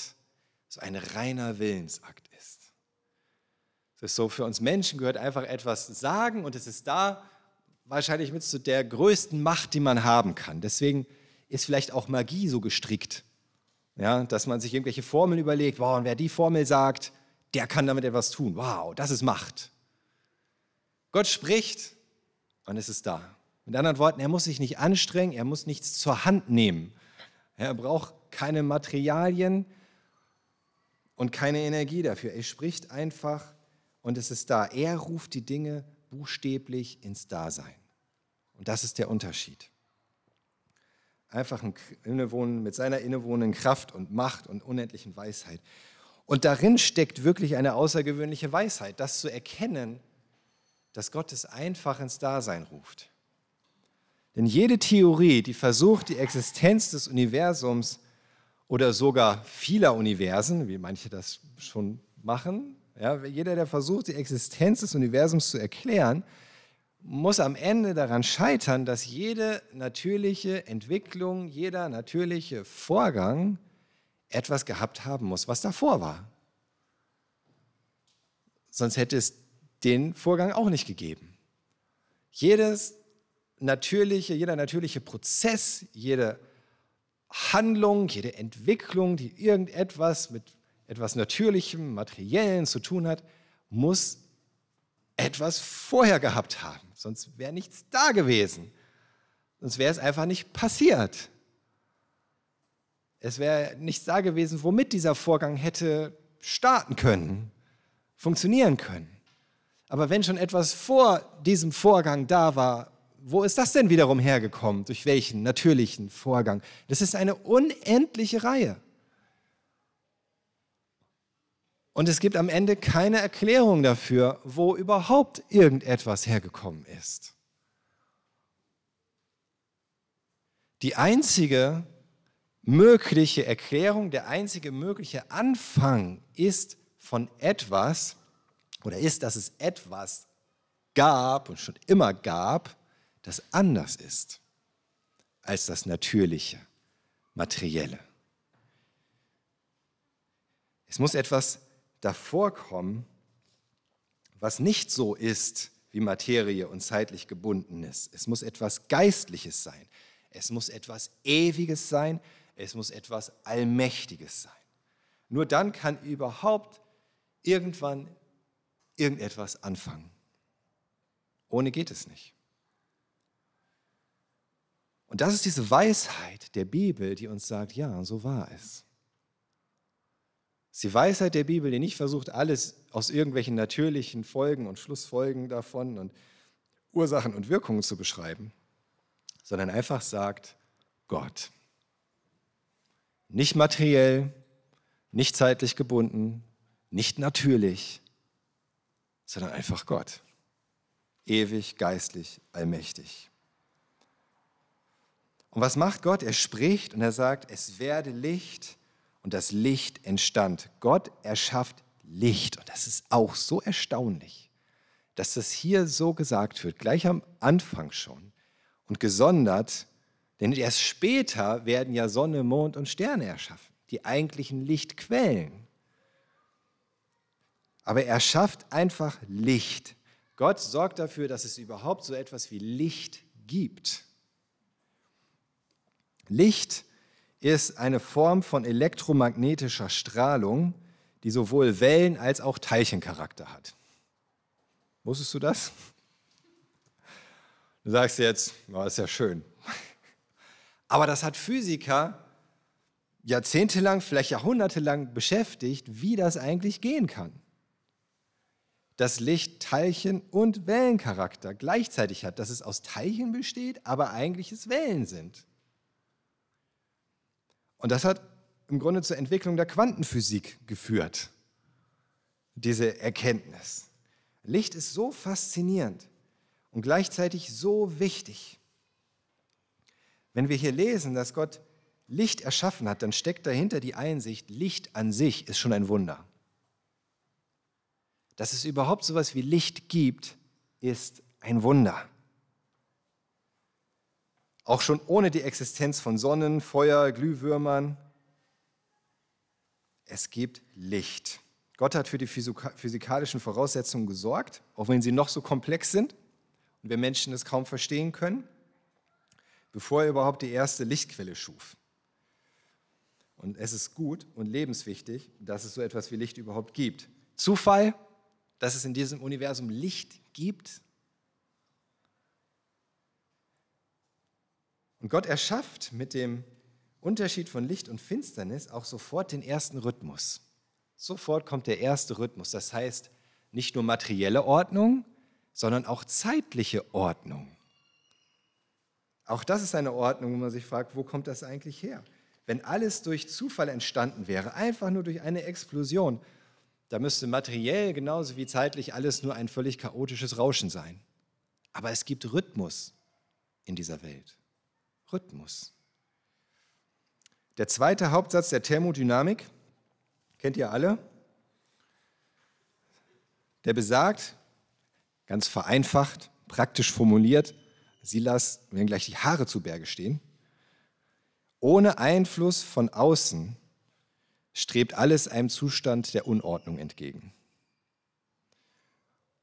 so ein reiner Willensakt ist. Es ist so, für uns Menschen gehört einfach etwas sagen und es ist da wahrscheinlich mit zu der größten Macht, die man haben kann. Deswegen ist vielleicht auch Magie so gestrickt, ja, dass man sich irgendwelche Formeln überlegt, wow, und wer die Formel sagt, der kann damit etwas tun. Wow, das ist Macht. Gott spricht und es ist da. Mit anderen Worten, er muss sich nicht anstrengen, er muss nichts zur Hand nehmen. Er braucht keine Materialien und keine Energie dafür. Er spricht einfach und es ist da. Er ruft die Dinge buchstäblich ins Dasein. Und das ist der Unterschied. Einfach ein Innewohnen mit seiner innewohnenden Kraft und Macht und unendlichen Weisheit. Und darin steckt wirklich eine außergewöhnliche Weisheit, das zu erkennen, dass Gott es einfach ins Dasein ruft. Denn jede Theorie, die versucht, die Existenz des Universums oder sogar vieler Universen, wie manche das schon machen, ja, jeder, der versucht, die Existenz des Universums zu erklären, muss am Ende daran scheitern, dass jede natürliche Entwicklung, jeder natürliche Vorgang etwas gehabt haben muss, was davor war. Sonst hätte es den Vorgang auch nicht gegeben. Jedes natürliche, jeder natürliche Prozess, jede Handlung, jede Entwicklung, die irgendetwas mit etwas Natürlichem, Materiellen zu tun hat, muss etwas vorher gehabt haben. Sonst wäre nichts da gewesen. Sonst wäre es einfach nicht passiert. Es wäre nichts da gewesen, womit dieser Vorgang hätte starten können, funktionieren können. Aber wenn schon etwas vor diesem Vorgang da war, wo ist das denn wiederum hergekommen? Durch welchen natürlichen Vorgang? Das ist eine unendliche Reihe. Und es gibt am Ende keine Erklärung dafür, wo überhaupt irgendetwas hergekommen ist. Die einzige mögliche Erklärung, der einzige mögliche Anfang ist von etwas oder ist, dass es etwas gab und schon immer gab, das anders ist als das natürliche, materielle. Es muss etwas davor kommen, was nicht so ist wie Materie und zeitlich gebunden ist. Es muss etwas Geistliches sein. Es muss etwas Ewiges sein. Es muss etwas Allmächtiges sein. Nur dann kann überhaupt irgendwann irgendetwas anfangen. Ohne geht es nicht. Und das ist diese Weisheit der Bibel, die uns sagt, ja, so war es. Ist die Weisheit der Bibel, die nicht versucht, alles aus irgendwelchen natürlichen Folgen und Schlussfolgen davon und Ursachen und Wirkungen zu beschreiben, sondern einfach sagt, Gott. Nicht materiell, nicht zeitlich gebunden, nicht natürlich, sondern einfach Gott. Ewig, geistlich, allmächtig. Und was macht Gott? Er spricht und er sagt, es werde Licht und das Licht entstand. Gott erschafft Licht und das ist auch so erstaunlich, dass das hier so gesagt wird, gleich am Anfang schon und gesondert, denn erst später werden ja Sonne, Mond und Sterne erschaffen, die eigentlichen Lichtquellen. Aber er schafft einfach Licht. Gott sorgt dafür, dass es überhaupt so etwas wie Licht gibt. Licht ist eine Form von elektromagnetischer Strahlung, die sowohl Wellen- als auch Teilchencharakter hat. Wusstest du das? Du sagst jetzt, oh, ist ja schön. Aber das hat Physiker jahrzehntelang, vielleicht jahrhundertelang beschäftigt, wie das eigentlich gehen kann. Dass Licht Teilchen- und Wellencharakter gleichzeitig hat, dass es aus Teilchen besteht, aber eigentlich es Wellen sind. Und das hat im Grunde zur Entwicklung der Quantenphysik geführt, diese Erkenntnis. Licht ist so faszinierend und gleichzeitig so wichtig. Wenn wir hier lesen, dass Gott Licht erschaffen hat, dann steckt dahinter die Einsicht, Licht an sich ist schon ein Wunder. Dass es überhaupt so etwas wie Licht gibt, ist ein Wunder. Auch schon ohne die Existenz von Sonnen, Feuer, Glühwürmern. Es gibt Licht. Gott hat für die physikalischen Voraussetzungen gesorgt, auch wenn sie noch so komplex sind und wir Menschen es kaum verstehen können, bevor er überhaupt die erste Lichtquelle schuf. Und es ist gut und lebenswichtig, dass es so etwas wie Licht überhaupt gibt. Zufall, dass es in diesem Universum Licht gibt, Und Gott erschafft mit dem Unterschied von Licht und Finsternis auch sofort den ersten Rhythmus. Sofort kommt der erste Rhythmus. Das heißt, nicht nur materielle Ordnung, sondern auch zeitliche Ordnung. Auch das ist eine Ordnung, wo man sich fragt, wo kommt das eigentlich her? Wenn alles durch Zufall entstanden wäre, einfach nur durch eine Explosion, da müsste materiell genauso wie zeitlich alles nur ein völlig chaotisches Rauschen sein. Aber es gibt Rhythmus in dieser Welt. Rhythmus. Der zweite Hauptsatz der Thermodynamik, kennt ihr alle, der besagt, ganz vereinfacht, praktisch formuliert, Silas, wenn gleich die Haare zu Berge stehen, ohne Einfluss von außen strebt alles einem Zustand der Unordnung entgegen.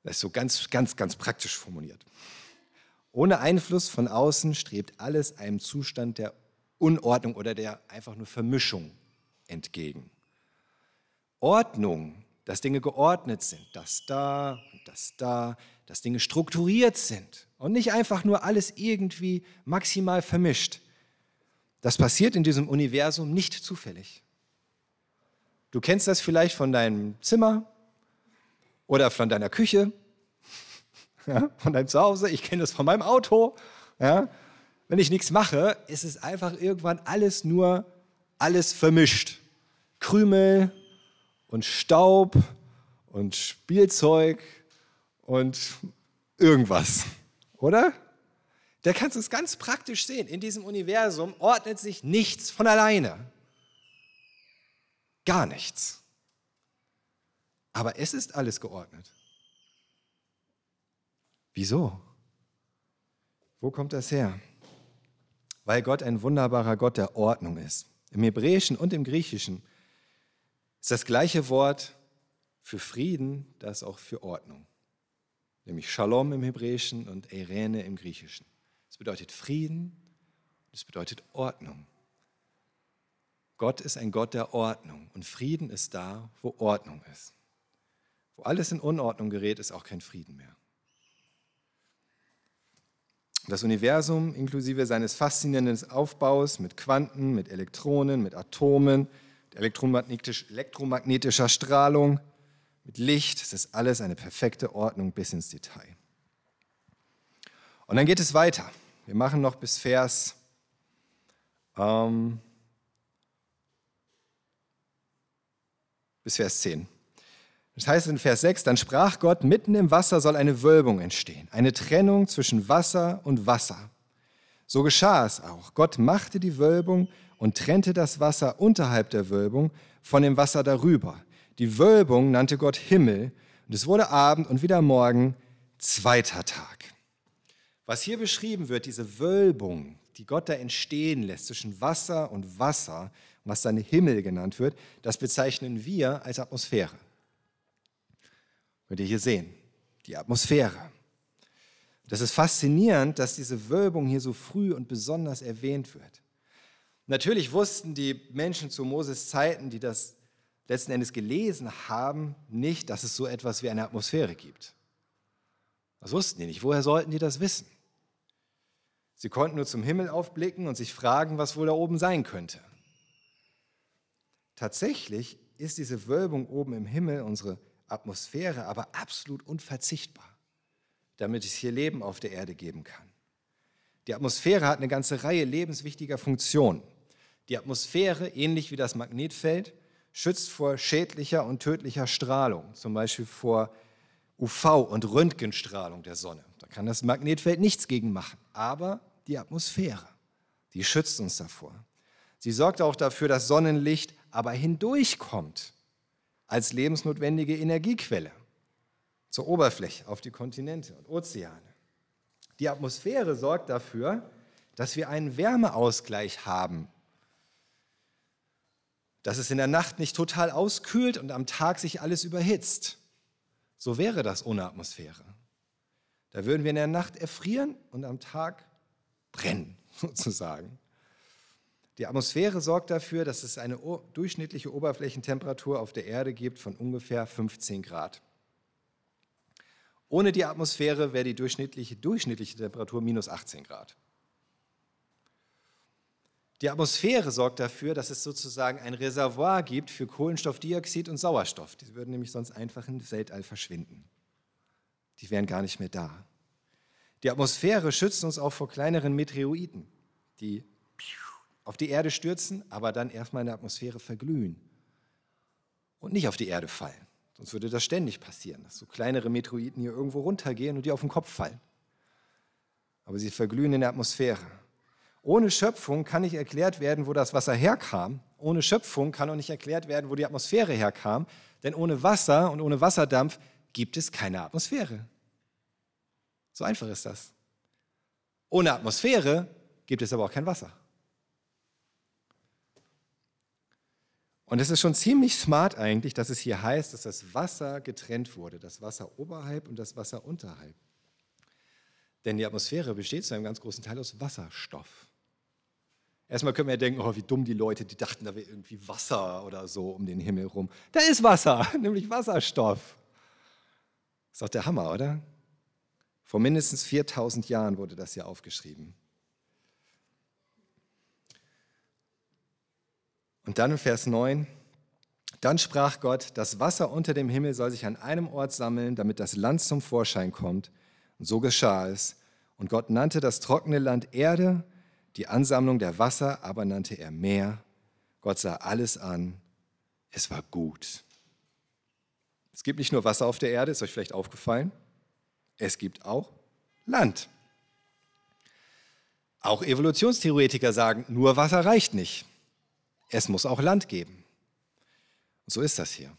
Das ist so ganz, ganz, ganz praktisch formuliert. Ohne Einfluss von außen strebt alles einem Zustand der Unordnung oder der einfach nur Vermischung entgegen. Ordnung, dass Dinge geordnet sind, das da und das da, dass Dinge strukturiert sind und nicht einfach nur alles irgendwie maximal vermischt. Das passiert in diesem Universum nicht zufällig. Du kennst das vielleicht von deinem Zimmer oder von deiner Küche ja, von deinem Zuhause, ich kenne das von meinem Auto. Ja. Wenn ich nichts mache, ist es einfach irgendwann alles nur alles vermischt. Krümel und Staub und Spielzeug und irgendwas, oder? Da kannst du es ganz praktisch sehen. In diesem Universum ordnet sich nichts von alleine. Gar nichts. Aber es ist alles geordnet. Wieso? Wo kommt das her? Weil Gott ein wunderbarer Gott der Ordnung ist. Im Hebräischen und im Griechischen ist das gleiche Wort für Frieden, das auch für Ordnung. Nämlich Shalom im Hebräischen und Eirene im Griechischen. Es bedeutet Frieden, es bedeutet Ordnung. Gott ist ein Gott der Ordnung und Frieden ist da, wo Ordnung ist. Wo alles in Unordnung gerät, ist auch kein Frieden mehr. Das Universum inklusive seines faszinierenden Aufbaus mit Quanten, mit Elektronen, mit Atomen, elektromagnetisch, elektromagnetischer Strahlung, mit Licht, das ist alles eine perfekte Ordnung bis ins Detail. Und dann geht es weiter. Wir machen noch bis Vers ähm, bis Vers 10. Das heißt in Vers 6, dann sprach Gott, mitten im Wasser soll eine Wölbung entstehen, eine Trennung zwischen Wasser und Wasser. So geschah es auch. Gott machte die Wölbung und trennte das Wasser unterhalb der Wölbung von dem Wasser darüber. Die Wölbung nannte Gott Himmel und es wurde Abend und wieder Morgen, zweiter Tag. Was hier beschrieben wird, diese Wölbung, die Gott da entstehen lässt zwischen Wasser und Wasser, was dann Himmel genannt wird, das bezeichnen wir als Atmosphäre. Könnt ihr hier sehen, die Atmosphäre. Das ist faszinierend, dass diese Wölbung hier so früh und besonders erwähnt wird. Natürlich wussten die Menschen zu Moses Zeiten, die das letzten Endes gelesen haben, nicht, dass es so etwas wie eine Atmosphäre gibt. Das wussten die nicht. Woher sollten die das wissen? Sie konnten nur zum Himmel aufblicken und sich fragen, was wohl da oben sein könnte. Tatsächlich ist diese Wölbung oben im Himmel unsere Atmosphäre aber absolut unverzichtbar, damit es hier Leben auf der Erde geben kann. Die Atmosphäre hat eine ganze Reihe lebenswichtiger Funktionen. Die Atmosphäre, ähnlich wie das Magnetfeld, schützt vor schädlicher und tödlicher Strahlung, zum Beispiel vor UV- und Röntgenstrahlung der Sonne. Da kann das Magnetfeld nichts gegen machen. Aber die Atmosphäre, die schützt uns davor. Sie sorgt auch dafür, dass Sonnenlicht aber hindurchkommt als lebensnotwendige Energiequelle zur Oberfläche, auf die Kontinente und Ozeane. Die Atmosphäre sorgt dafür, dass wir einen Wärmeausgleich haben, dass es in der Nacht nicht total auskühlt und am Tag sich alles überhitzt. So wäre das ohne Atmosphäre. Da würden wir in der Nacht erfrieren und am Tag brennen, sozusagen. Die Atmosphäre sorgt dafür, dass es eine durchschnittliche Oberflächentemperatur auf der Erde gibt von ungefähr 15 Grad. Ohne die Atmosphäre wäre die durchschnittliche, durchschnittliche Temperatur minus 18 Grad. Die Atmosphäre sorgt dafür, dass es sozusagen ein Reservoir gibt für Kohlenstoffdioxid und Sauerstoff. Die würden nämlich sonst einfach im Weltall verschwinden. Die wären gar nicht mehr da. Die Atmosphäre schützt uns auch vor kleineren Meteoriten, die auf die Erde stürzen, aber dann erstmal in der Atmosphäre verglühen und nicht auf die Erde fallen. Sonst würde das ständig passieren, dass so kleinere Meteoriten hier irgendwo runtergehen und die auf den Kopf fallen. Aber sie verglühen in der Atmosphäre. Ohne Schöpfung kann nicht erklärt werden, wo das Wasser herkam. Ohne Schöpfung kann auch nicht erklärt werden, wo die Atmosphäre herkam. Denn ohne Wasser und ohne Wasserdampf gibt es keine Atmosphäre. So einfach ist das. Ohne Atmosphäre gibt es aber auch kein Wasser. Und es ist schon ziemlich smart eigentlich, dass es hier heißt, dass das Wasser getrennt wurde, das Wasser oberhalb und das Wasser unterhalb. Denn die Atmosphäre besteht zu einem ganz großen Teil aus Wasserstoff. Erstmal können wir ja denken, oh, wie dumm die Leute, die dachten, da wäre irgendwie Wasser oder so um den Himmel rum. Da ist Wasser, nämlich Wasserstoff. Ist doch der Hammer, oder? Vor mindestens 4000 Jahren wurde das hier aufgeschrieben. Und dann in Vers 9, dann sprach Gott, das Wasser unter dem Himmel soll sich an einem Ort sammeln, damit das Land zum Vorschein kommt. Und so geschah es. Und Gott nannte das trockene Land Erde, die Ansammlung der Wasser aber nannte er Meer. Gott sah alles an, es war gut. Es gibt nicht nur Wasser auf der Erde, ist euch vielleicht aufgefallen, es gibt auch Land. Auch Evolutionstheoretiker sagen, nur Wasser reicht nicht. Es muss auch Land geben. Und so ist das hier.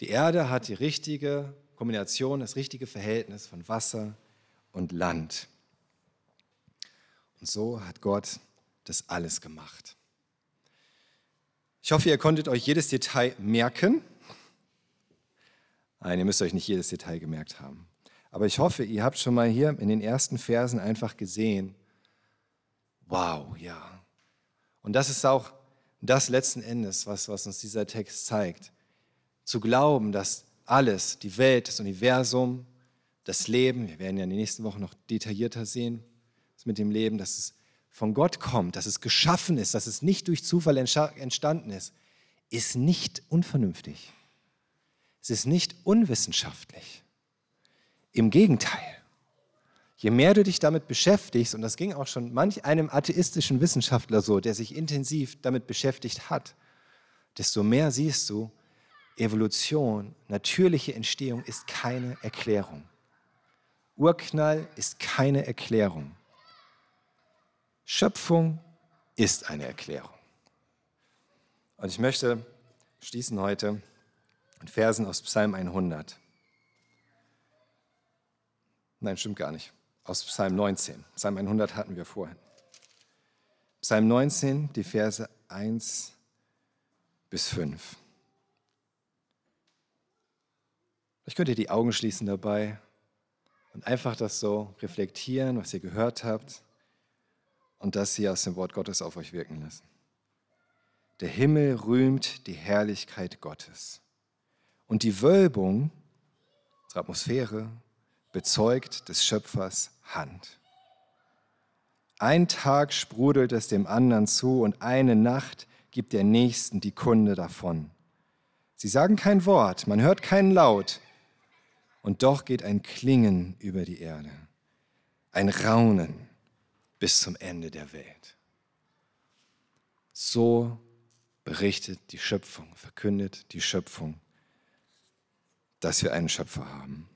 Die Erde hat die richtige Kombination, das richtige Verhältnis von Wasser und Land. Und so hat Gott das alles gemacht. Ich hoffe, ihr konntet euch jedes Detail merken. Nein, ihr müsst euch nicht jedes Detail gemerkt haben. Aber ich hoffe, ihr habt schon mal hier in den ersten Versen einfach gesehen, wow, ja. Und das ist auch das letzten Endes, was, was uns dieser Text zeigt. Zu glauben, dass alles, die Welt, das Universum, das Leben, wir werden ja in den nächsten Wochen noch detaillierter sehen, mit dem Leben, dass es von Gott kommt, dass es geschaffen ist, dass es nicht durch Zufall entstanden ist, ist nicht unvernünftig. Es ist nicht unwissenschaftlich. Im Gegenteil. Je mehr du dich damit beschäftigst, und das ging auch schon manch einem atheistischen Wissenschaftler so, der sich intensiv damit beschäftigt hat, desto mehr siehst du, Evolution, natürliche Entstehung ist keine Erklärung. Urknall ist keine Erklärung. Schöpfung ist eine Erklärung. Und ich möchte schließen heute mit Versen aus Psalm 100. Nein, stimmt gar nicht. Aus Psalm 19. Psalm 100 hatten wir vorhin. Psalm 19, die Verse 1 bis 5. Vielleicht könnt ihr die Augen schließen dabei und einfach das so reflektieren, was ihr gehört habt und das hier aus dem Wort Gottes auf euch wirken lassen. Der Himmel rühmt die Herrlichkeit Gottes und die Wölbung, unsere Atmosphäre, bezeugt des Schöpfers Hand. Ein Tag sprudelt es dem anderen zu und eine Nacht gibt der Nächsten die Kunde davon. Sie sagen kein Wort, man hört keinen Laut, und doch geht ein Klingen über die Erde, ein Raunen bis zum Ende der Welt. So berichtet die Schöpfung, verkündet die Schöpfung, dass wir einen Schöpfer haben.